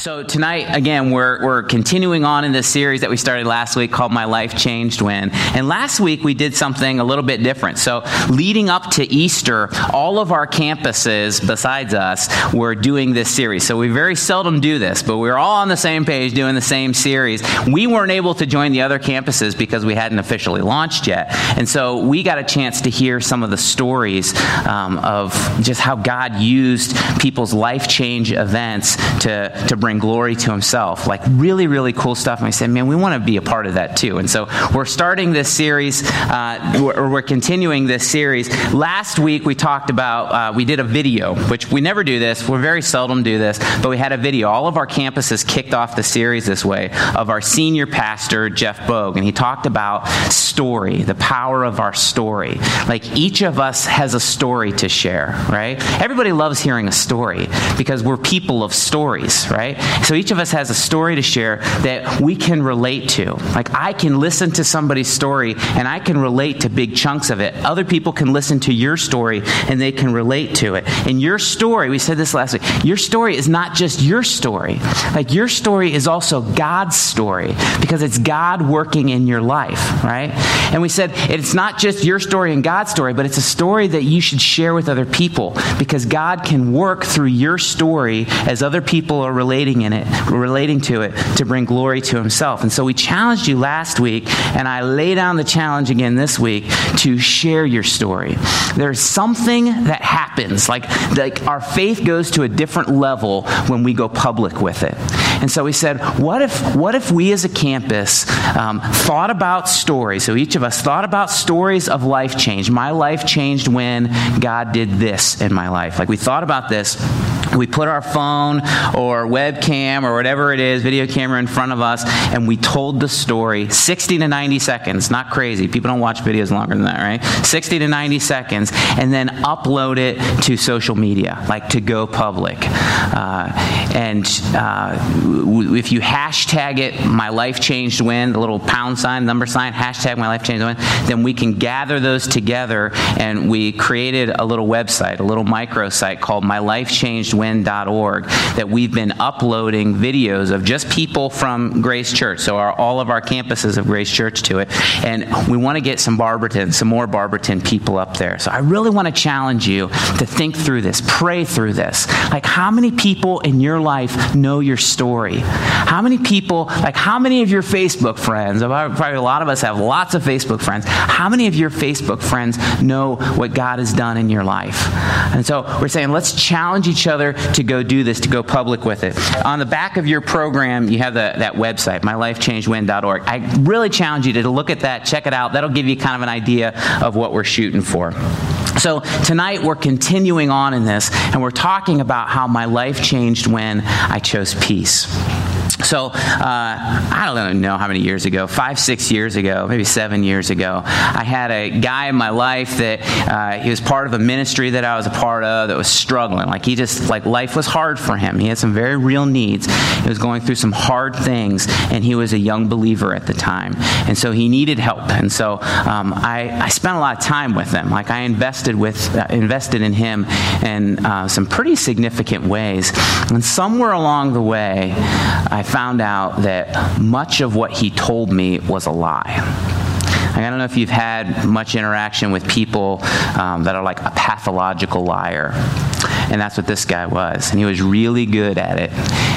So tonight, again, we're, we're continuing on in this series that we started last week called My Life Changed When. And last week we did something a little bit different. So leading up to Easter, all of our campuses, besides us, were doing this series. So we very seldom do this, but we are all on the same page doing the same series. We weren't able to join the other campuses because we hadn't officially launched yet. And so we got a chance to hear some of the stories um, of just how God used people's life change events to, to bring bring glory to himself. Like really, really cool stuff. And I said, man, we want to be a part of that too. And so we're starting this series, uh, or we're continuing this series. Last week we talked about, uh, we did a video, which we never do this. We very seldom do this, but we had a video. All of our campuses kicked off the series this way of our senior pastor, Jeff Bogue. And he talked about story, the power of our story. Like each of us has a story to share, right? Everybody loves hearing a story because we're people of stories, right? So each of us has a story to share that we can relate to. Like I can listen to somebody's story and I can relate to big chunks of it. Other people can listen to your story and they can relate to it. And your story, we said this last week, your story is not just your story. Like your story is also God's story because it's God working in your life, right? And we said it's not just your story and God's story, but it's a story that you should share with other people because God can work through your story as other people are relating relating in it, relating to it to bring glory to himself. And so we challenged you last week, and I lay down the challenge again this week to share your story. There's something that happens, like, like our faith goes to a different level when we go public with it. And so we said, what if, what if we as a campus um, thought about stories? So each of us thought about stories of life change. My life changed when God did this in my life. Like we thought about this we put our phone or webcam or whatever it is, video camera in front of us, and we told the story 60 to 90 seconds. Not crazy. People don't watch videos longer than that, right? 60 to 90 seconds, and then upload it to social media, like to go public. Uh, and uh, if you hashtag it, my life changed when, the little pound sign, number sign, hashtag my life changed when, then we can gather those together, and we created a little website, a little microsite called My Life Changed when.org that we've been uploading videos of just people from Grace Church. So our, all of our campuses of Grace Church to it. And we want to get some Barberton, some more Barberton people up there. So I really want to challenge you to think through this, pray through this. Like how many people in your life know your story? How many people, like how many of your Facebook friends, probably a lot of us have lots of Facebook friends, how many of your Facebook friends know what God has done in your life? And so we're saying let's challenge each other to go do this, to go public with it. On the back of your program, you have the, that website, mylifechangedwhen.org. I really challenge you to look at that, check it out. That'll give you kind of an idea of what we're shooting for. So, tonight we're continuing on in this, and we're talking about how my life changed when I chose peace. So, uh, I don't know how many years ago, five, six years ago, maybe seven years ago, I had a guy in my life that uh, he was part of a ministry that I was a part of that was struggling. Like, he just, like, life was hard for him. He had some very real needs. He was going through some hard things, and he was a young believer at the time. And so he needed help. And so um, I, I spent a lot of time with him. Like, I invested, with, uh, invested in him in uh, some pretty significant ways. And somewhere along the way, I found out that much of what he told me was a lie. I don't know if you've had much interaction with people um, that are like a pathological liar. And that's what this guy was. And he was really good at it.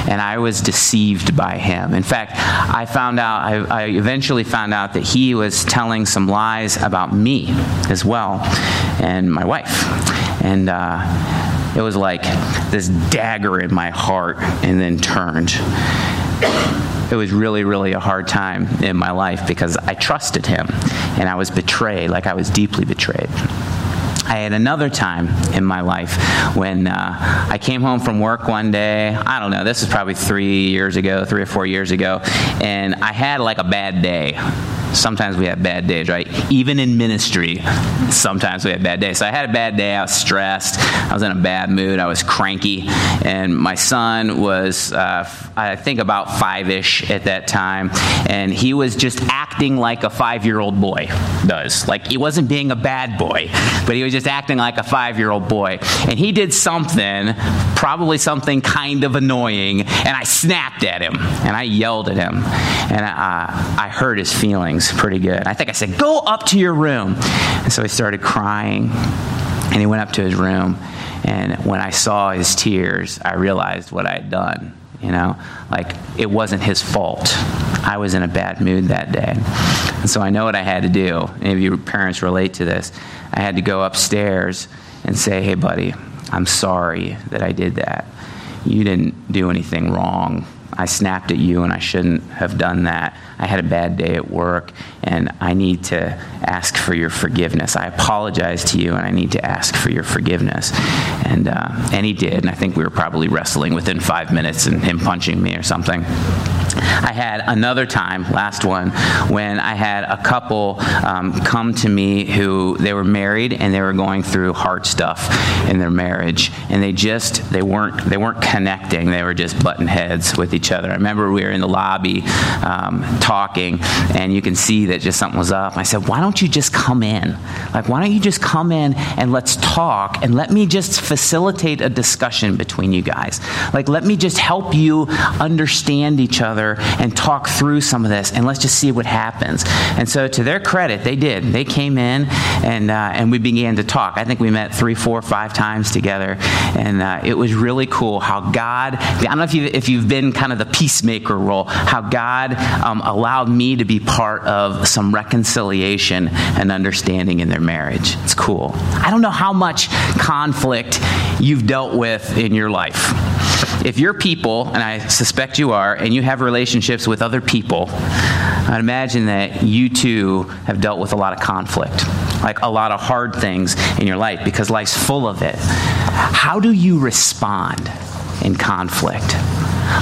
And I was deceived by him. In fact, I found out, I, I eventually found out that he was telling some lies about me as well and my wife. And, uh, it was like this dagger in my heart and then turned it was really, really a hard time in my life because I trusted him and I was betrayed, like I was deeply betrayed. I had another time in my life when uh, I came home from work one day. I don't know, this is probably three years ago, three or four years ago, and I had like a bad day sometimes we have bad days, right? Even in ministry, sometimes we have bad days. So I had a bad day. I was stressed. I was in a bad mood. I was cranky. And my son was, uh, I think, about five ish at that time. And he was just acting like a five year old boy does. Like he wasn't being a bad boy, but he was just acting like a five year old boy. And he did something, probably something kind of annoying, and I snapped at him and I yelled at him. And I, I hurt his feelings pretty good. I think I said, Go up to your room. And so he started crying, and he went up to his room. And when I saw his tears, I realized what I had done. You know, like it wasn't his fault. I was in a bad mood that day. And so I know what I had to do. Any of you parents relate to this. I had to go upstairs and say, hey, buddy, I'm sorry that I did that. You didn't do anything wrong. I snapped at you and I shouldn't have done that. I had a bad day at work and I need to ask for your forgiveness. I apologize to you and I need to ask for your forgiveness. And, uh, and he did. And I think we were probably wrestling within five minutes and him punching me or something. I had another time, last one, when I had a couple um, come to me who they were married and they were going through hard stuff in their marriage, and they just they weren't they weren't connecting. They were just butting heads with each other. I remember we were in the lobby um, talking, and you can see that just something was up. I said, "Why don't you just come in? Like, why don't you just come in and let's talk and let me just facilitate a discussion between you guys? Like, let me just help you understand each other." and talk through some of this, and let's just see what happens. And so, to their credit, they did. They came in and uh, and we began to talk. I think we met three, four, five times together, and uh, it was really cool how God. I don't know if you if you've been kind of the peacemaker role, how God um, allowed me to be part of some reconciliation and understanding in their marriage. It's cool. I don't know how much conflict you've dealt with in your life. If you're people, and I suspect you are, and you have relationships with other people, I'd imagine that you too have dealt with a lot of conflict, like a lot of hard things in your life because life's full of it. How do you respond in conflict?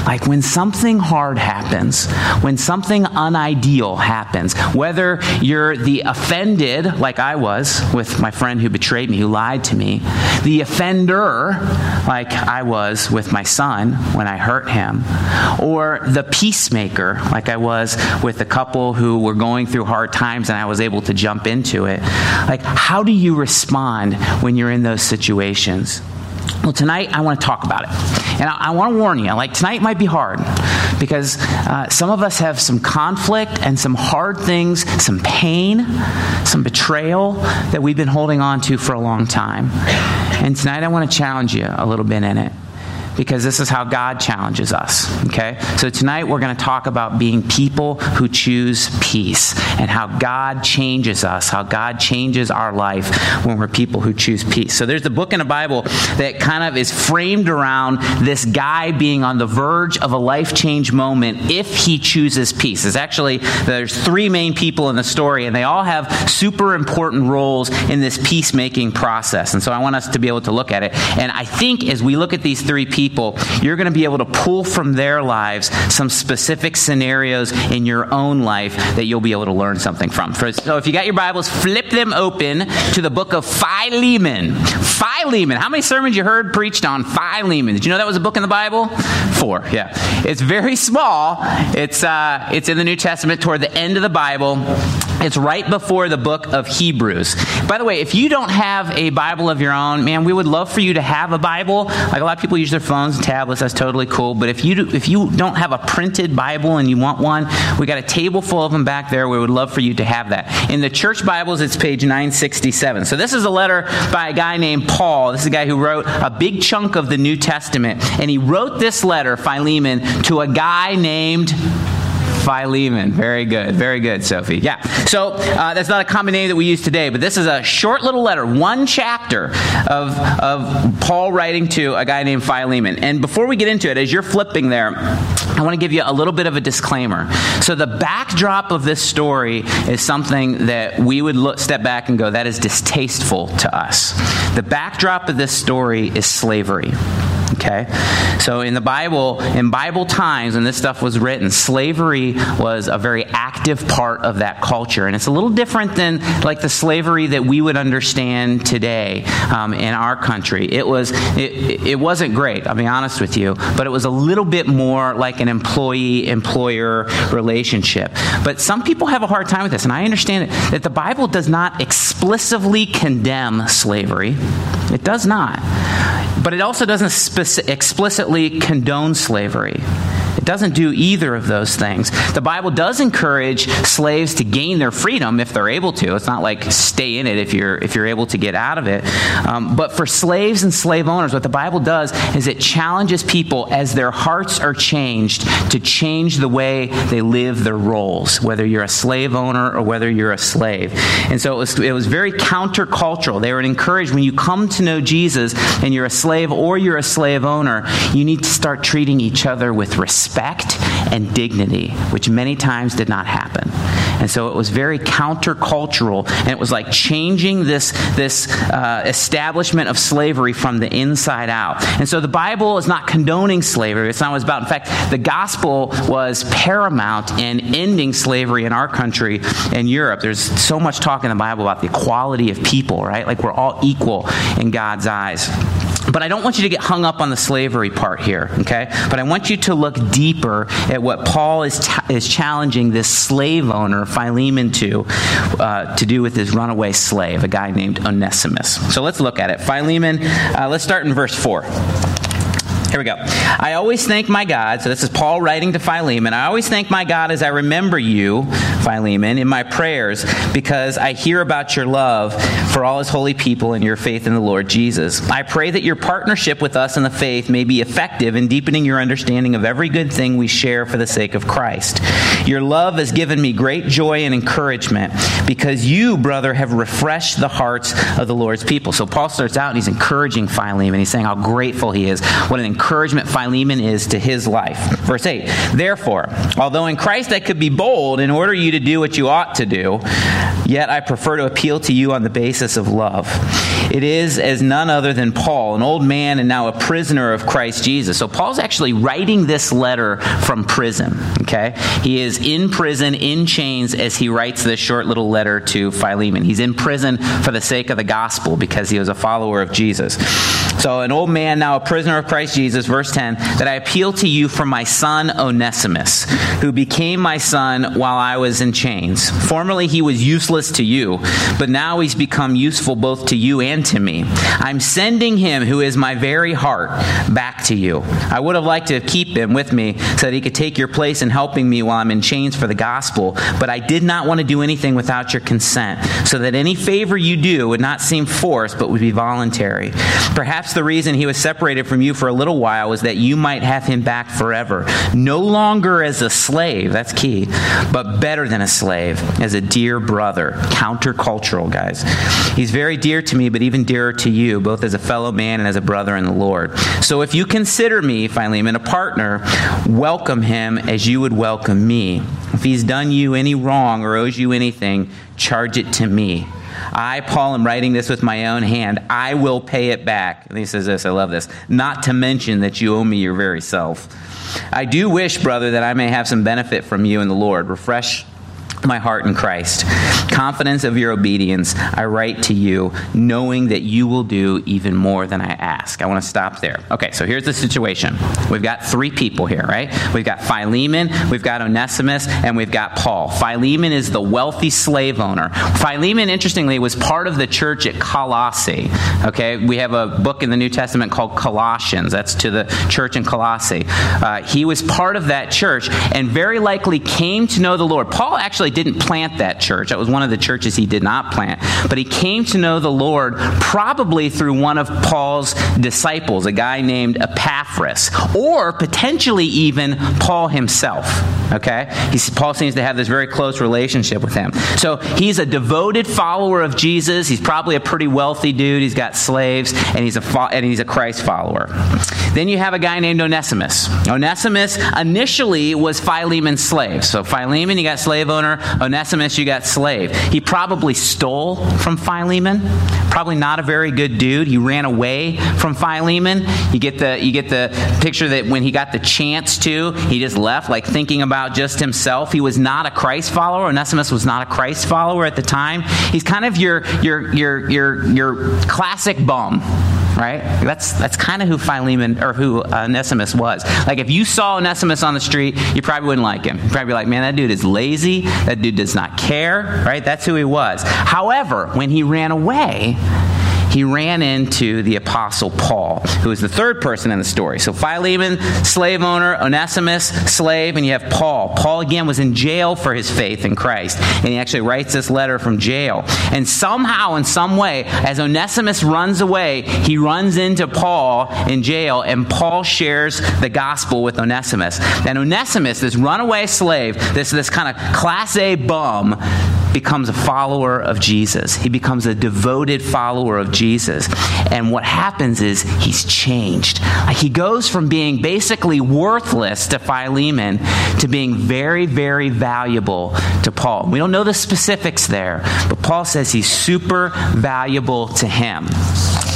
Like when something hard happens, when something unideal happens, whether you're the offended, like I was with my friend who betrayed me, who lied to me, the offender, like I was with my son when I hurt him, or the peacemaker, like I was with a couple who were going through hard times and I was able to jump into it. Like, how do you respond when you're in those situations? Well, tonight I want to talk about it. And I, I want to warn you, like, tonight might be hard because uh, some of us have some conflict and some hard things, some pain, some betrayal that we've been holding on to for a long time. And tonight I want to challenge you a little bit in it because this is how God challenges us. Okay? So tonight we're going to talk about being people who choose peace and how God changes us, how God changes our life when we're people who choose peace. So there's the book in the Bible that kind of is framed around this guy being on the verge of a life change moment if he chooses peace. It's actually, there's three main people in the story, and they all have super important roles in this peacemaking process. And so I want us to be able to look at it. And I think as we look at these three people, people, you're going to be able to pull from their lives some specific scenarios in your own life that you'll be able to learn something from. So if you got your Bibles, flip them open to the book of Philemon. Philemon. How many sermons you heard preached on Philemon? Did you know that was a book in the Bible? Four. Yeah. It's very small. It's uh, it's in the New Testament toward the end of the Bible. It's right before the book of Hebrews. By the way, if you don't have a Bible of your own, man, we would love for you to have a Bible. Like a lot of people use their phones and tablets, that's totally cool. But if you do, if you don't have a printed Bible and you want one, we got a table full of them back there. We would love for you to have that. In the church Bibles, it's page 967. So this is a letter by a guy named Paul. This is a guy who wrote a big chunk of the New Testament, and he wrote this letter, Philemon, to a guy named Philemon. Very good. Very good, Sophie. Yeah. So uh, that's not a common name that we use today, but this is a short little letter, one chapter of, of Paul writing to a guy named Philemon. And before we get into it, as you're flipping there, I want to give you a little bit of a disclaimer. So the backdrop of this story is something that we would look, step back and go, that is distasteful to us. The backdrop of this story is slavery. Okay? So in the Bible, in Bible times when this stuff was written, slavery was a very active part of that culture. And it's a little different than like the slavery that we would understand today um, in our country. It was it, it wasn't great, I'll be honest with you, but it was a little bit more like an employee employer relationship. But some people have a hard time with this, and I understand that the Bible does not explicitly condemn slavery. It does not. But it also doesn't explicitly condone slavery. It doesn't do either of those things. The Bible does encourage slaves to gain their freedom if they're able to. It's not like stay in it if you're if you're able to get out of it. Um, but for slaves and slave owners, what the Bible does is it challenges people as their hearts are changed to change the way they live their roles, whether you're a slave owner or whether you're a slave. And so it was it was very countercultural. They were encouraged when you come to know Jesus and you're a slave or you're a slave owner, you need to start treating each other with respect respect and dignity, which many times did not happen. And so it was very countercultural, and it was like changing this, this uh, establishment of slavery from the inside out. And so the Bible is not condoning slavery. It's not what it's about. In fact, the gospel was paramount in ending slavery in our country and Europe. There's so much talk in the Bible about the equality of people, right? Like we're all equal in God's eyes. But I don't want you to get hung up on the slavery part here, okay? But I want you to look deeper at what Paul is, t- is challenging this slave owner, Philemon, to, uh, to do with his runaway slave, a guy named Onesimus. So let's look at it. Philemon, uh, let's start in verse 4. Here we go. I always thank my God. So this is Paul writing to Philemon. I always thank my God as I remember you, Philemon, in my prayers because I hear about your love for all his holy people and your faith in the Lord Jesus. I pray that your partnership with us in the faith may be effective in deepening your understanding of every good thing we share for the sake of Christ. Your love has given me great joy and encouragement because you, brother, have refreshed the hearts of the Lord's people. So Paul starts out and he's encouraging Philemon. He's saying how grateful he is. What an encouragement Philemon is to his life. Verse 8 Therefore, although in Christ I could be bold in order you to do what you ought to do, yet I prefer to appeal to you on the basis of love. It is as none other than Paul, an old man and now a prisoner of Christ Jesus. So Paul's actually writing this letter from prison, okay? He is in prison, in chains, as he writes this short little letter to Philemon. He's in prison for the sake of the gospel because he was a follower of Jesus. So, an old man, now a prisoner of Christ Jesus, verse 10, that I appeal to you for my son Onesimus, who became my son while I was in chains. Formerly he was useless to you, but now he's become useful both to you and to me. I'm sending him, who is my very heart, back to you. I would have liked to keep him with me so that he could take your place in helping me while I'm in chains for the gospel, but I did not want to do anything without your consent, so that any favor you do would not seem forced, but would be voluntary. Perhaps the reason he was separated from you for a little while was that you might have him back forever, no longer as a slave, that's key, but better than a slave, as a dear brother. Countercultural, guys. He's very dear to me, but even dearer to you, both as a fellow man and as a brother in the Lord. So if you consider me, Philemon, a partner, welcome him as you would welcome me. If he's done you any wrong or owes you anything, charge it to me. I, Paul, am writing this with my own hand. I will pay it back. And he says this, I love this. Not to mention that you owe me your very self. I do wish, brother, that I may have some benefit from you in the Lord. Refresh my heart in Christ. Confidence of your obedience, I write to you, knowing that you will do even more than I ask. I want to stop there. Okay, so here's the situation. We've got three people here, right? We've got Philemon, we've got Onesimus, and we've got Paul. Philemon is the wealthy slave owner. Philemon, interestingly, was part of the church at Colossae. Okay, we have a book in the New Testament called Colossians. That's to the church in Colossae. Uh, he was part of that church and very likely came to know the Lord. Paul actually didn't plant that church. That was one of the churches he did not plant. But he came to know the Lord probably through one of Paul's disciples, a guy named Epaphras, or potentially even Paul himself. Okay? He's, Paul seems to have this very close relationship with him. So he's a devoted follower of Jesus. He's probably a pretty wealthy dude. He's got slaves, and he's a, fo- and he's a Christ follower. Then you have a guy named Onesimus. Onesimus initially was Philemon's slave. So Philemon, you got slave owner. Onesimus, you got slave. He probably stole from Philemon. Probably not a very good dude. He ran away from Philemon. You get the you get the picture that when he got the chance to, he just left, like thinking about just himself. He was not a Christ follower. Onesimus was not a Christ follower at the time. He's kind of your your your your your classic bum right? That's that's kind of who Philemon or who uh, Onesimus was. Like if you saw Onesimus on the street, you probably wouldn't like him. You'd probably be like, man, that dude is lazy. That dude does not care, right? That's who he was. However, when he ran away, he ran into the Apostle Paul, who is the third person in the story. So Philemon, slave owner, Onesimus, slave, and you have Paul. Paul, again, was in jail for his faith in Christ, and he actually writes this letter from jail. And somehow, in some way, as Onesimus runs away, he runs into Paul in jail, and Paul shares the gospel with Onesimus. And Onesimus, this runaway slave, this, this kind of class A bum, becomes a follower of Jesus. He becomes a devoted follower of Jesus. And what happens is he's changed. He goes from being basically worthless to Philemon to being very, very valuable to Paul. We don't know the specifics there, but Paul says he's super valuable to him.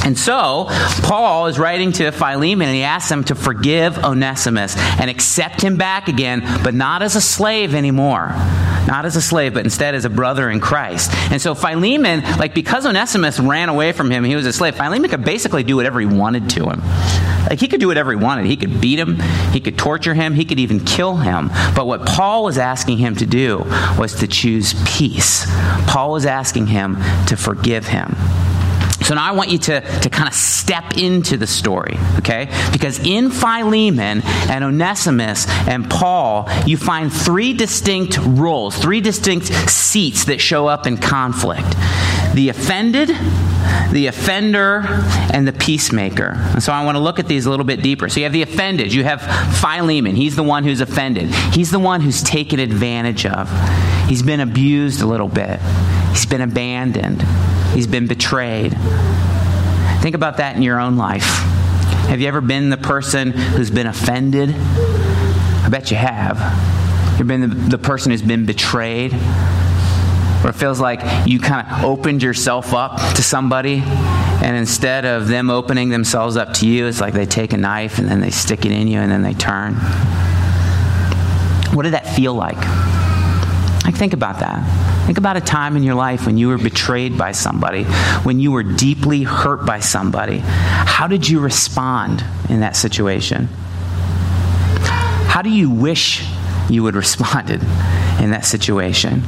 And so, Paul is writing to Philemon and he asks him to forgive Onesimus and accept him back again, but not as a slave anymore. Not as a slave, but instead as a brother in Christ. And so Philemon, like because Onesimus ran away from him, he was a slave, Philemon could basically do whatever he wanted to him. Like he could do whatever he wanted. He could beat him, he could torture him, he could even kill him. But what Paul was asking him to do was to choose peace. Paul was asking him to forgive him. So now I want you to, to kind of step into the story, okay? Because in Philemon and Onesimus and Paul, you find three distinct roles, three distinct seats that show up in conflict the offended, the offender, and the peacemaker. And so I want to look at these a little bit deeper. So you have the offended, you have Philemon, he's the one who's offended, he's the one who's taken advantage of, he's been abused a little bit, he's been abandoned. He's been betrayed. Think about that in your own life. Have you ever been the person who's been offended? I bet you have. You've been the, person who's been betrayed? Where it feels like you kind of opened yourself up to somebody, and instead of them opening themselves up to you, it's like they take a knife and then they stick it in you and then they turn. What did that feel like? Like, think about that. Think about a time in your life when you were betrayed by somebody, when you were deeply hurt by somebody. How did you respond in that situation? How do you wish you would responded in that situation?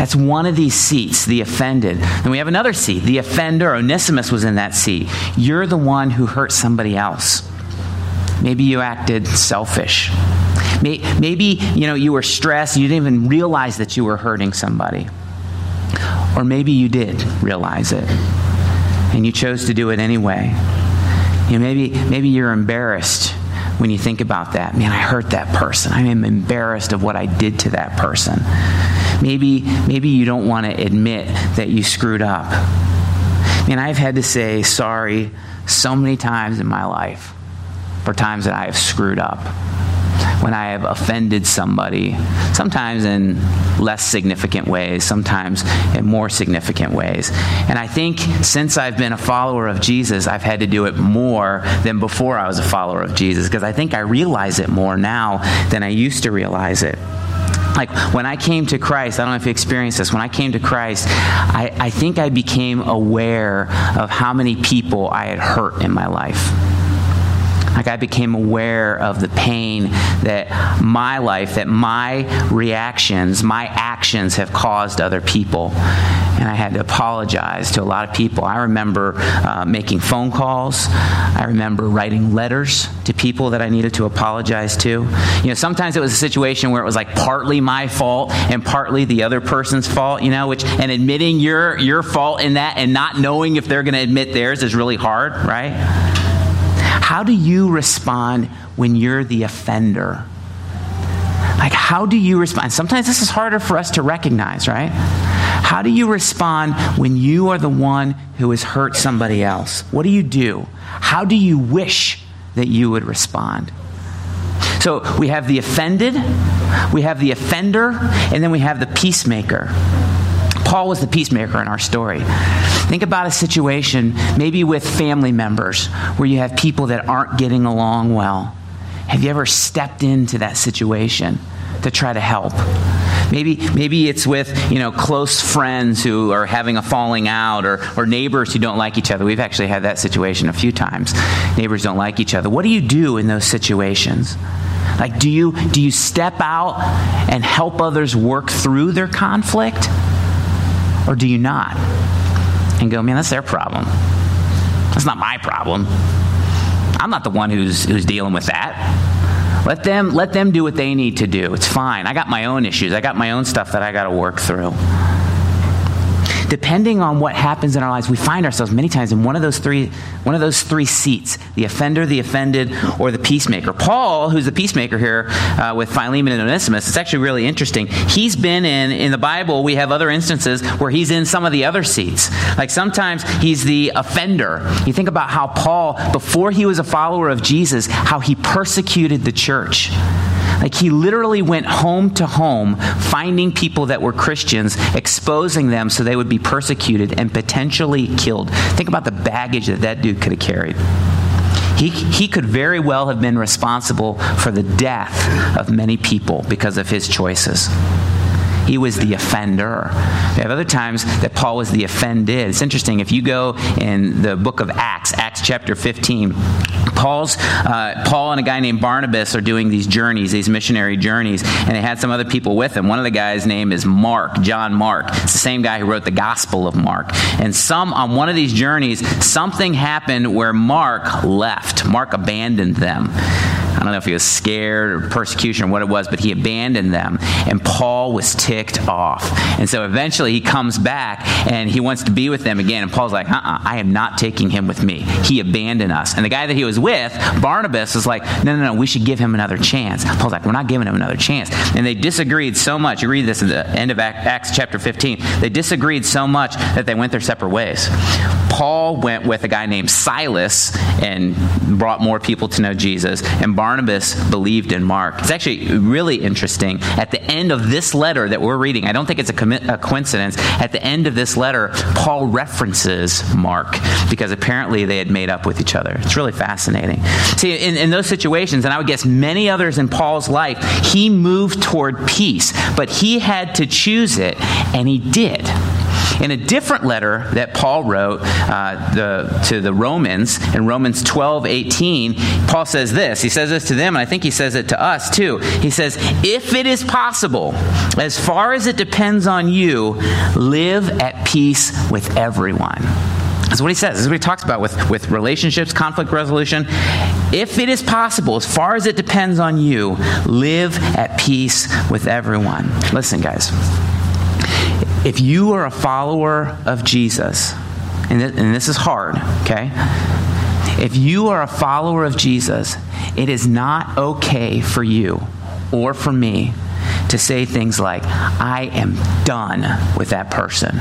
That's one of these seats, the offended. Then we have another seat, the offender. Onesimus was in that seat. You're the one who hurt somebody else. Maybe you acted selfish. Maybe, you know, you were stressed, you didn't even realize that you were hurting somebody. Or maybe you did realize it and you chose to do it anyway. You know, maybe, maybe you're embarrassed when you think about that. Man, I hurt that person. I am embarrassed of what I did to that person. Maybe, maybe you don't want to admit that you screwed up. Man, I've had to say sorry so many times in my life for times that I have screwed up when I have offended somebody, sometimes in less significant ways, sometimes in more significant ways. And I think since I've been a follower of Jesus, I've had to do it more than before I was a follower of Jesus because I think I realize it more now than I used to realize it like when I came to Christ, I don't know if you experienced this. When I came to Christ, I, I think I became aware of how many people I had hurt in my life. Like I became aware of the pain that my life, that my reactions, my actions have caused other people. And I had to apologize to a lot of people. I remember uh, making phone calls. I remember writing letters to people that I needed to apologize to. You know, sometimes it was a situation where it was like partly my fault and partly the other person's fault, you know, which, and admitting your, your fault in that and not knowing if they're going to admit theirs is really hard, right? How do you respond when you're the offender? Like, how do you respond? Sometimes this is harder for us to recognize, right? How do you respond when you are the one who has hurt somebody else? What do you do? How do you wish that you would respond? So we have the offended, we have the offender, and then we have the peacemaker. Paul was the peacemaker in our story. Think about a situation, maybe with family members, where you have people that aren't getting along well. Have you ever stepped into that situation to try to help? Maybe, maybe it's with you know close friends who are having a falling out, or, or neighbors who don't like each other. We've actually had that situation a few times. Neighbors don't like each other. What do you do in those situations? Like, do you do you step out and help others work through their conflict, or do you not? And go, man, that's their problem. That's not my problem. I'm not the one who's who's dealing with that. Let them, let them do what they need to do. It's fine. I got my own issues. I got my own stuff that I got to work through depending on what happens in our lives, we find ourselves many times in one of those three, one of those three seats: the offender, the offended, or the peacemaker. Paul, who's the peacemaker here uh, with Philemon and Onesimus, it's actually really interesting. He's been in in the Bible. We have other instances where he's in some of the other seats. Like sometimes he's the offender. You think about how Paul, before he was a follower of Jesus, how he persecuted the church. Like he literally went home to home, finding people that were Christians, exposing them so they would be persecuted and potentially killed. Think about the baggage that that dude could have carried. He, he could very well have been responsible for the death of many people because of his choices. He was the offender. We have other times that Paul was the offended. It's interesting. If you go in the book of Acts, Acts chapter 15, Paul's uh, Paul and a guy named Barnabas are doing these journeys, these missionary journeys, and they had some other people with them. One of the guys' name is Mark, John Mark. It's the same guy who wrote the Gospel of Mark. And some on one of these journeys, something happened where Mark left. Mark abandoned them. I don't know if he was scared or persecution or what it was, but he abandoned them. And Paul was ticked off. And so eventually he comes back and he wants to be with them again. And Paul's like, uh uh-uh, I am not taking him with me. He abandoned us. And the guy that he was with, Barnabas, was like, no, no, no, we should give him another chance. Paul's like, we're not giving him another chance. And they disagreed so much. You read this at the end of Acts chapter 15. They disagreed so much that they went their separate ways. Paul went with a guy named Silas and brought more people to know Jesus. And Barnabas Barnabas believed in Mark. It's actually really interesting. At the end of this letter that we're reading, I don't think it's a, commi- a coincidence. At the end of this letter, Paul references Mark because apparently they had made up with each other. It's really fascinating. See, in, in those situations, and I would guess many others in Paul's life, he moved toward peace, but he had to choose it, and he did. In a different letter that Paul wrote uh, the, to the Romans, in Romans 12, 18, Paul says this. He says this to them, and I think he says it to us too. He says, If it is possible, as far as it depends on you, live at peace with everyone. That's what he says. This is what he talks about with, with relationships, conflict resolution. If it is possible, as far as it depends on you, live at peace with everyone. Listen, guys. If you are a follower of Jesus, and, th- and this is hard, okay? If you are a follower of Jesus, it is not okay for you or for me to say things like, I am done with that person.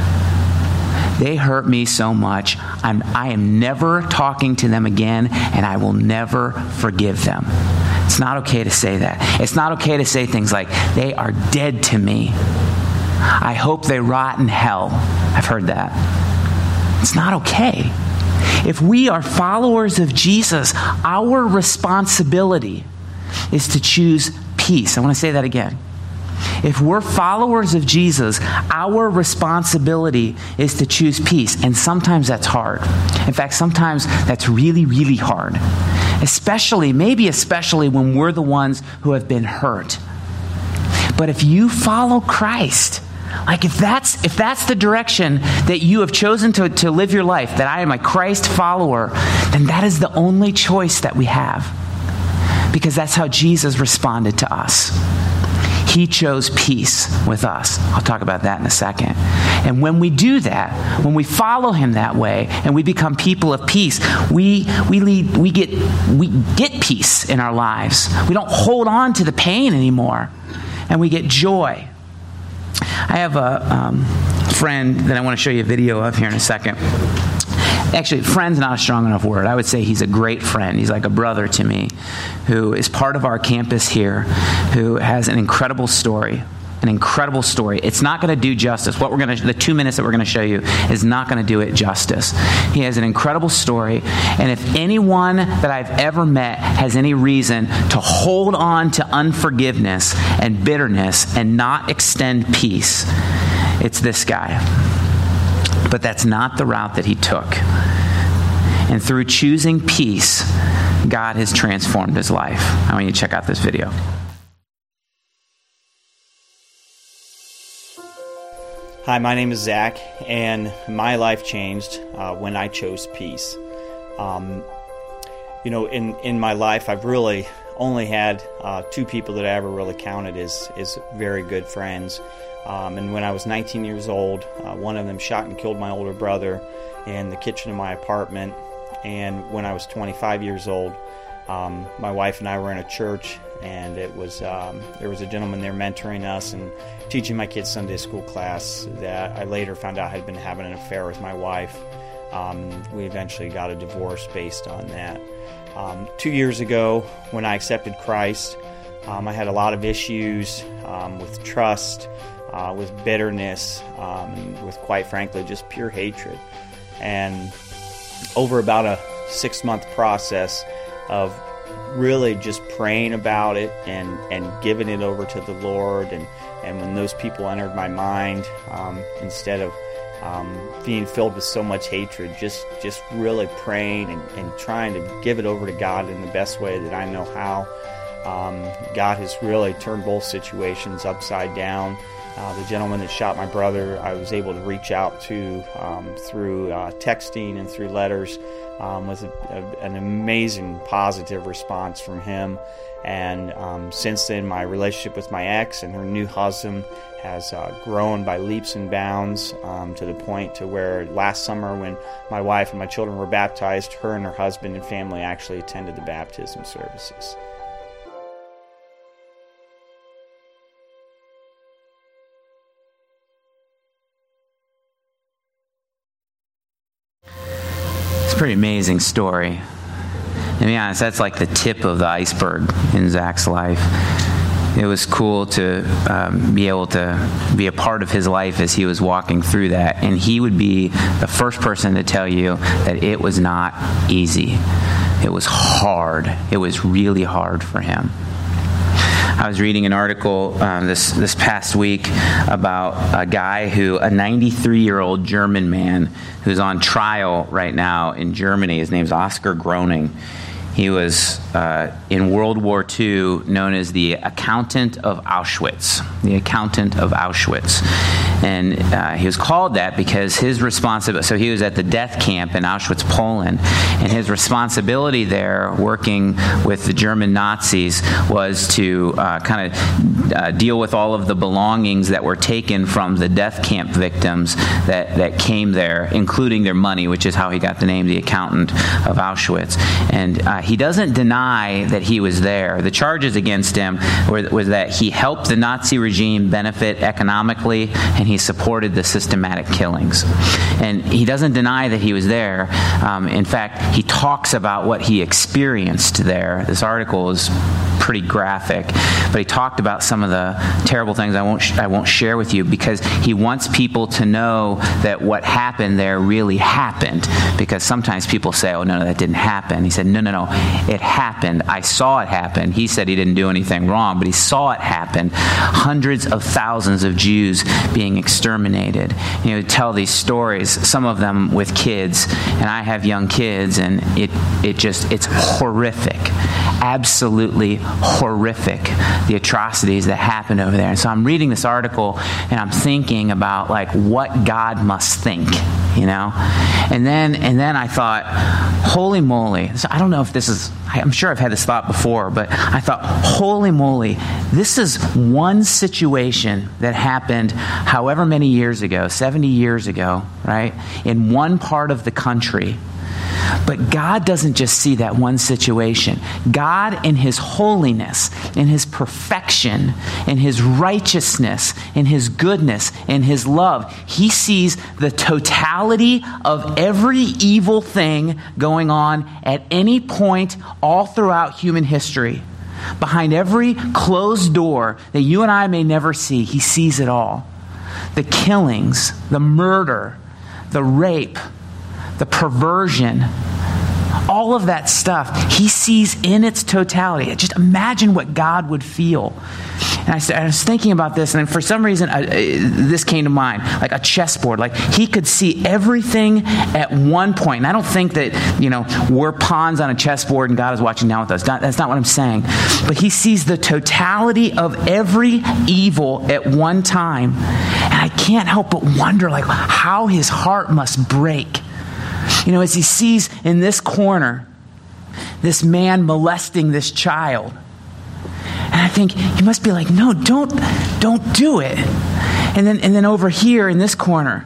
They hurt me so much. I'm, I am never talking to them again, and I will never forgive them. It's not okay to say that. It's not okay to say things like, they are dead to me. I hope they rot in hell. I've heard that. It's not okay. If we are followers of Jesus, our responsibility is to choose peace. I want to say that again. If we're followers of Jesus, our responsibility is to choose peace. And sometimes that's hard. In fact, sometimes that's really, really hard. Especially, maybe especially when we're the ones who have been hurt. But if you follow Christ, like if that's if that's the direction that you have chosen to, to live your life, that I am a Christ follower, then that is the only choice that we have. Because that's how Jesus responded to us. He chose peace with us. I'll talk about that in a second. And when we do that, when we follow him that way and we become people of peace, we, we, lead, we, get, we get peace in our lives. We don't hold on to the pain anymore. And we get joy I have a um, friend that I want to show you a video of here in a second. Actually, friend's not a strong enough word. I would say he's a great friend. He's like a brother to me who is part of our campus here, who has an incredible story an incredible story. It's not going to do justice. What we're going to, the two minutes that we're going to show you is not going to do it justice. He has an incredible story, and if anyone that I've ever met has any reason to hold on to unforgiveness and bitterness and not extend peace, it's this guy. But that's not the route that he took. And through choosing peace, God has transformed his life. I want you to check out this video. Hi, my name is Zach, and my life changed uh, when I chose peace. Um, you know, in, in my life, I've really only had uh, two people that I ever really counted as, as very good friends. Um, and when I was 19 years old, uh, one of them shot and killed my older brother in the kitchen of my apartment. And when I was 25 years old, um, my wife and I were in a church, and it was um, there was a gentleman there mentoring us and teaching my kids Sunday school class that I later found out had been having an affair with my wife. Um, we eventually got a divorce based on that. Um, two years ago, when I accepted Christ, um, I had a lot of issues um, with trust, uh, with bitterness, with quite frankly just pure hatred. And over about a six month process, of really just praying about it and, and giving it over to the Lord. And, and when those people entered my mind, um, instead of um, being filled with so much hatred, just, just really praying and, and trying to give it over to God in the best way that I know how. Um, God has really turned both situations upside down. Uh, the gentleman that shot my brother, I was able to reach out to um, through uh, texting and through letters um, with a, a, an amazing positive response from him. And um, since then, my relationship with my ex and her new husband has uh, grown by leaps and bounds um, to the point to where last summer, when my wife and my children were baptized, her and her husband and family actually attended the baptism services. Pretty amazing story. To be honest, that's like the tip of the iceberg in Zach's life. It was cool to um, be able to be a part of his life as he was walking through that. And he would be the first person to tell you that it was not easy. It was hard. It was really hard for him. I was reading an article um, this this past week about a guy who, a 93 year old German man, who's on trial right now in Germany. His name's Oscar Groening. He was uh, in World War II known as the accountant of Auschwitz. The accountant of Auschwitz. And uh, he was called that because his responsibility, so he was at the death camp in Auschwitz, Poland, and his responsibility there, working with the German Nazis, was to uh, kind of uh, deal with all of the belongings that were taken from the death camp victims that, that came there, including their money, which is how he got the name, the accountant of Auschwitz. And he doesn't deny that he was there. The charges against him were, was that he helped the Nazi regime benefit economically and he supported the systematic killings. And he doesn't deny that he was there. Um, in fact, he talks about what he experienced there. This article is pretty graphic, but he talked about some of the terrible things I won't sh- I won't share with you because he wants people to know that what happened there really happened. Because sometimes people say, "Oh no, no, that didn't happen." He said, "No, no, no, it happened. I saw it happen." He said he didn't do anything wrong, but he saw it happen. Hundreds of thousands of Jews being exterminated. You know, tell these stories. Some of them with kids, and I have young kids, and it it just it's horrific absolutely horrific, the atrocities that happened over there. And so I'm reading this article and I'm thinking about like what God must think, you know? And then and then I thought, holy moly. So I don't know if this is I'm sure I've had this thought before, but I thought, holy moly, this is one situation that happened however many years ago, 70 years ago, right? In one part of the country But God doesn't just see that one situation. God, in His holiness, in His perfection, in His righteousness, in His goodness, in His love, He sees the totality of every evil thing going on at any point all throughout human history. Behind every closed door that you and I may never see, He sees it all. The killings, the murder, the rape, the perversion, all of that stuff, he sees in its totality. Just imagine what God would feel. And I, was thinking about this, and for some reason, this came to mind like a chessboard. Like he could see everything at one point. And I don't think that, you know, we're pawns on a chessboard and God is watching down with us. that's not what I'm saying. But he sees the totality of every evil at one time. And I can't help but wonder, like, how his heart must break you know, as he sees in this corner this man molesting this child. And I think he must be like, no, don't, don't do it. And then, and then over here in this corner,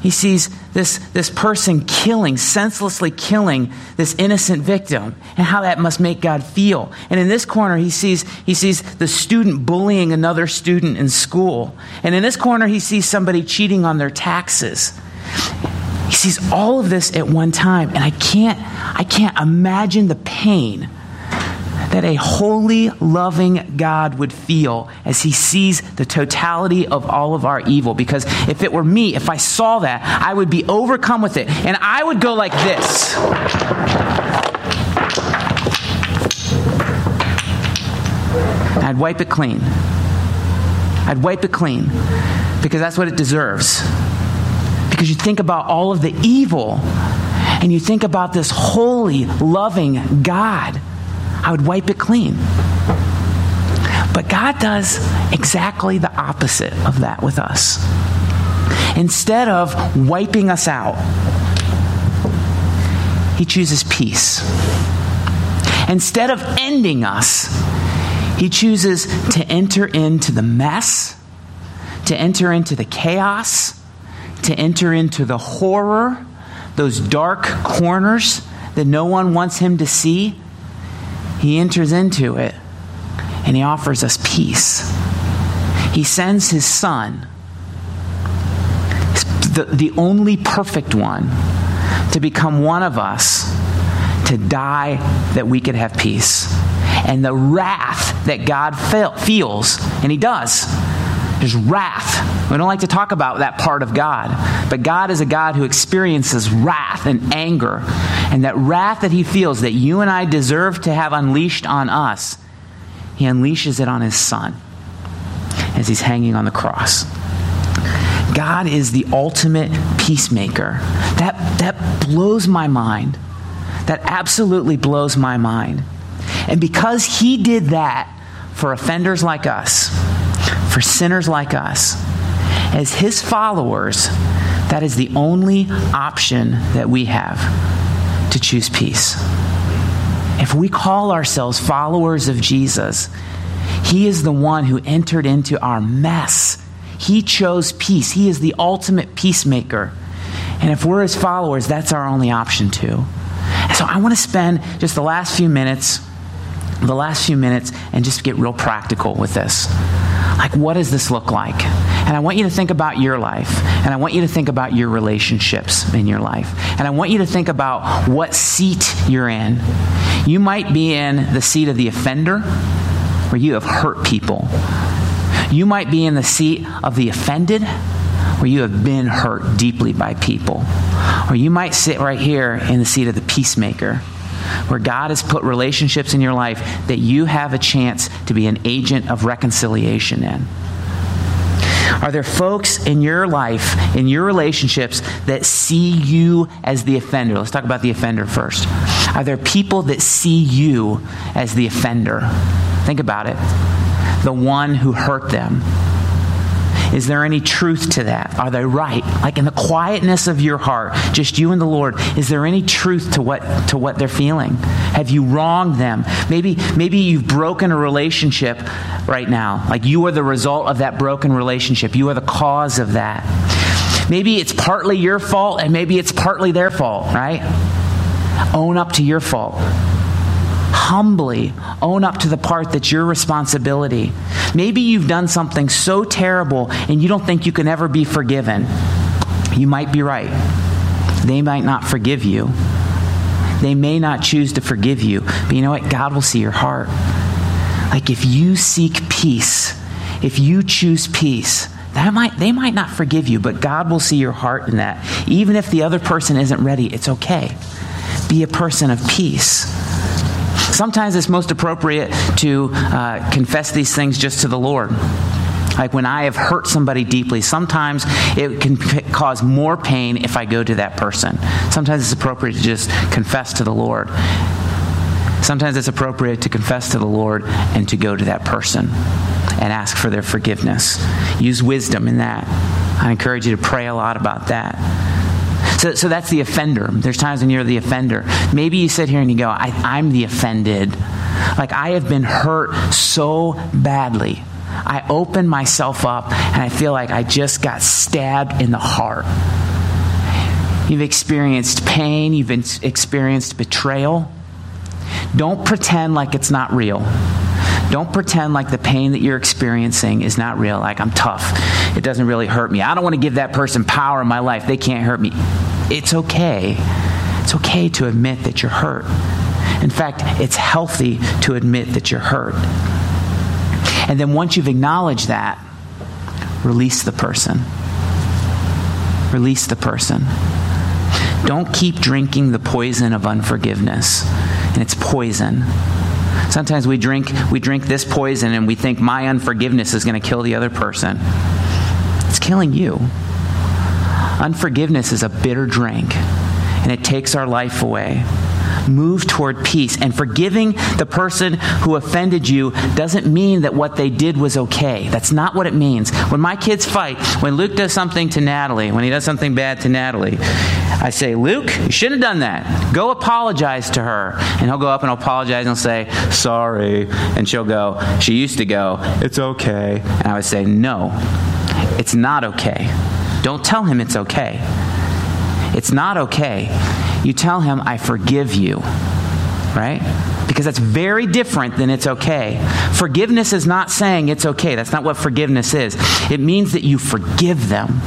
he sees this, this person killing, senselessly killing this innocent victim, and how that must make God feel. And in this corner, he sees, he sees the student bullying another student in school. And in this corner, he sees somebody cheating on their taxes. He sees all of this at one time, and I can't, I can't imagine the pain that a holy, loving God would feel as he sees the totality of all of our evil. Because if it were me, if I saw that, I would be overcome with it. And I would go like this. I'd wipe it clean. I'd wipe it clean because that's what it deserves. Because you think about all of the evil and you think about this holy, loving God. I would wipe it clean. But God does exactly the opposite of that with us. Instead of wiping us out, He chooses peace. Instead of ending us, He chooses to enter into the mess, to enter into the chaos, to enter into the horror, those dark corners that no one wants him to see, he enters into it and he offers us peace. He sends his son, the, the only perfect one, to become one of us, to die that we could have peace. And the wrath that God feels, and he does, there's wrath. We don't like to talk about that part of God. But God is a God who experiences wrath and anger. And that wrath that He feels that you and I deserve to have unleashed on us, He unleashes it on His Son as He's hanging on the cross. God is the ultimate peacemaker. That, that blows my mind. That absolutely blows my mind. And because He did that for offenders like us, for sinners like us. As his followers, that is the only option that we have to choose peace. If we call ourselves followers of Jesus, he is the one who entered into our mess. He chose peace. He is the ultimate peacemaker. And if we're his followers, that's our only option too. so I want to spend just the last few minutes, the last few minutes, and just get real practical with this. Like, what does this look like? And I want you to think about your life. And I want you to think about your relationships in your life. And I want you to think about what seat you're in. You might be in the seat of the offender, where you have hurt people. You might be in the seat of the offended, where you have been hurt deeply by people. Or you might sit right here in the seat of the peacemaker where God has put relationships in your life that you have a chance to be an agent of reconciliation in? Are there folks in your life, in your relationships, that see you as the offender? Let's talk about the offender first. Are there people that see you as the offender? Think about it. The one who hurt them is there any truth to that? Are they right? Like in the quietness of your heart, just you and the Lord, is there any truth to what to what they're feeling? Have you wronged them? Maybe maybe you've broken a relationship right now. Like you are the result of that broken relationship. You are the cause of that. Maybe it's partly your fault and maybe it's partly their fault, right? Own up to your fault. Humbly own up to the part that's your responsibility. Maybe you've done something so terrible and you don't think you can ever be forgiven. You might be right. They might not forgive you. They may not choose to forgive you, but you know what? God will see your heart. Like if you seek peace, if you choose peace, that might they might not forgive you, but God will see your heart in that. Even if the other person isn't ready, it's okay. Be a person of peace. Sometimes it's most appropriate to uh, confess these things just to the Lord. Like when I have hurt somebody deeply, sometimes it can p- cause more pain if I go to that person. Sometimes it's appropriate to just confess to the Lord. Sometimes it's appropriate to confess to the Lord and to go to that person and ask for their forgiveness. Use wisdom in that. I encourage you to pray a lot about that. So, so that's the offender. There's times when you're the offender. Maybe you sit here and you go, I, am the offended. Like I have been hurt so badly. I open myself up and I feel like I just got stabbed in the heart. You've experienced pain, you've experienced betrayal. Don't pretend like it's not real. Don't pretend like the pain that you're experiencing is not real, like I'm tough. It doesn't really hurt me. I don't want to give that person power in my life. They can't hurt me. It's okay. It's okay to admit that you're hurt. In fact, it's healthy to admit that you're hurt. And then once you've acknowledged that, release the person. Release the person. Don't keep drinking the poison of unforgiveness. And it's poison. Sometimes we drink we drink this poison and we think my unforgiveness is going to kill the other person. It's killing you. Unforgiveness is a bitter drink and it takes our life away move toward peace. And forgiving the person who offended you doesn't mean that what they did was okay. That's not what it means. When my kids fight, when Luke does something to Natalie, when he does something bad to Natalie, I say, Luke, you shouldn't have done that. Go apologize to her. And he'll go up and apologize and say, sorry. And she'll go, she used to go, it's okay. And I would say, no, it's not okay. Don't tell him it's okay. It's not okay you tell him, I forgive you, right? Because that's very different than it's okay. Forgiveness is not saying it's okay. That's not what forgiveness is. It means that you forgive them.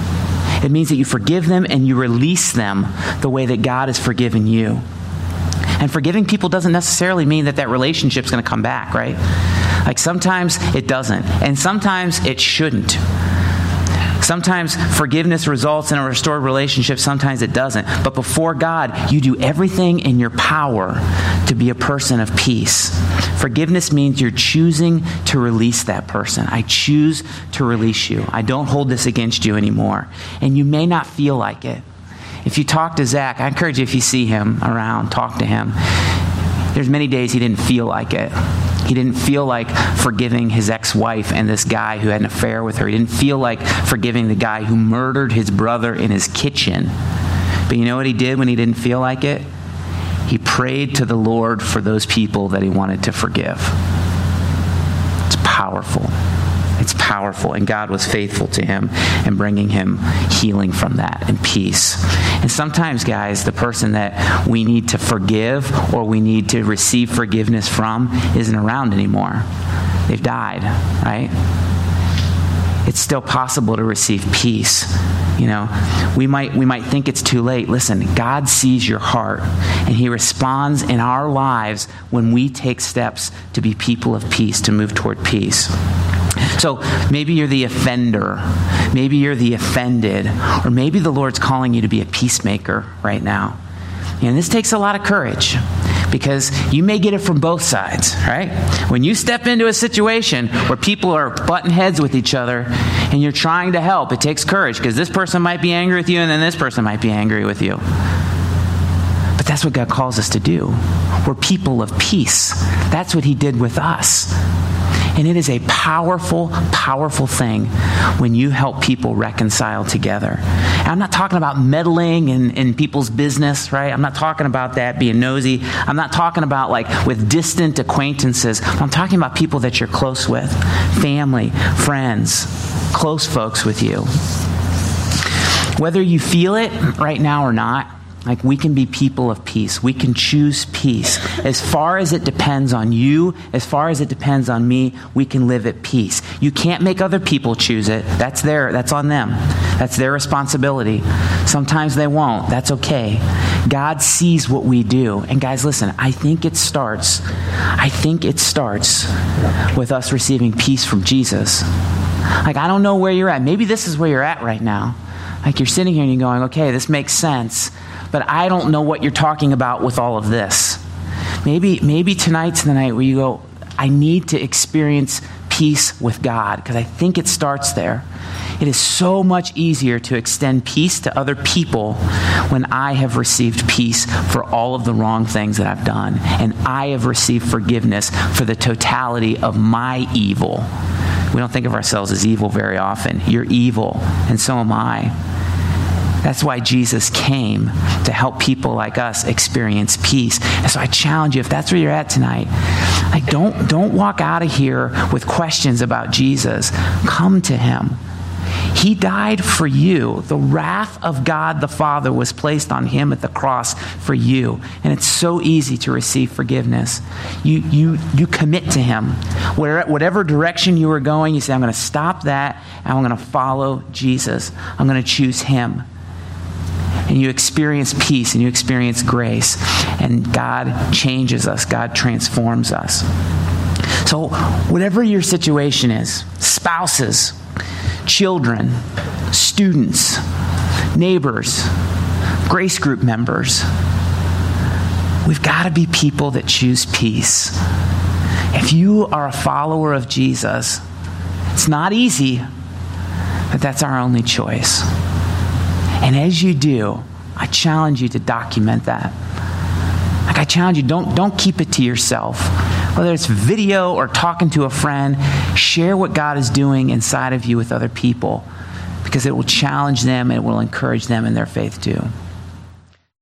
It means that you forgive them and you release them the way that God has forgiven you. And forgiving people doesn't necessarily mean that that relationship's going to come back, right? Like sometimes it doesn't, and sometimes it shouldn't. Sometimes forgiveness results in a restored relationship, sometimes it doesn't. But before God, you do everything in your power to be a person of peace. Forgiveness means you're choosing to release that person. I choose to release you. I don't hold this against you anymore. And you may not feel like it. If you talk to Zach, I encourage you if you see him around, talk to him. There's many days he didn't feel like it. He didn't feel like forgiving his ex wife and this guy who had an affair with her. He didn't feel like forgiving the guy who murdered his brother in his kitchen. But you know what he did when he didn't feel like it? He prayed to the Lord for those people that he wanted to forgive. It's powerful. Powerful. And God was faithful to him and bringing him healing from that and peace. And sometimes, guys, the person that we need to forgive or we need to receive forgiveness from isn't around anymore. They've died, right? It's still possible to receive peace. You know, we might we might think it's too late. Listen, God sees your heart and he responds in our lives when we take steps to be people of peace, to move toward peace. So maybe you're the offender. Maybe you're the offended. Or maybe the Lord's calling you to be a peacemaker right now. And this takes a lot of courage because you may get it from both sides, right? When you step into a situation where people are butting heads with each other and you're trying to help, it takes courage because this person might be angry with you and then this person might be angry with you. But that's what God calls us to do. We're people of peace. That's what He did with us. And it is a powerful, powerful thing when you help people reconcile together. And I'm not talking about meddling in, in people's business, right? I'm not talking about that, being nosy. I'm not talking about like with distant acquaintances. I'm talking about people that you're close with family, friends, close folks with you. Whether you feel it right now or not, Like, we can be people of peace. We can choose peace. As far as it depends on you, as far as it depends on me, we can live at peace. You can't make other people choose it. That's their, that's on them. That's their responsibility. Sometimes they won't. That's okay. God sees what we do. And guys, listen, I think it starts, I think it starts with us receiving peace from Jesus. Like, I don't know where you're at. Maybe this is where you're at right now. Like, you're sitting here and you're going, okay, this makes sense but I don't know what you're talking about with all of this. Maybe, maybe tonight's the night where you go, I need to experience peace with God, because I think it starts there. It is so much easier to extend peace to other people when I have received peace for all of the wrong things that I've done, and I have received forgiveness for the totality of my evil. We don't think of ourselves as evil very often. You're evil, and so am I. That's why Jesus came to help people like us experience peace. And so I challenge you, if that's where you're at tonight, like don't, don't walk out of here with questions about Jesus. Come to him. He died for you. The wrath of God the Father was placed on him at the cross for you. And it's so easy to receive forgiveness. You, you, you commit to him. Whatever, whatever direction you are going, you say, I'm going to stop that and I'm going to follow Jesus. I'm going to choose him and you experience peace and you experience grace, and God changes us, God transforms us. So, whatever your situation is spouses, children, students, neighbors, grace group members we've got to be people that choose peace. If you are a follower of Jesus, it's not easy, but that's our only choice. And as you do, I challenge you to document that. Like I challenge you, don't, don't keep it to yourself. Whether it's video or talking to a friend, share what God is doing inside of you with other people because it will challenge them and it will encourage them in their faith too.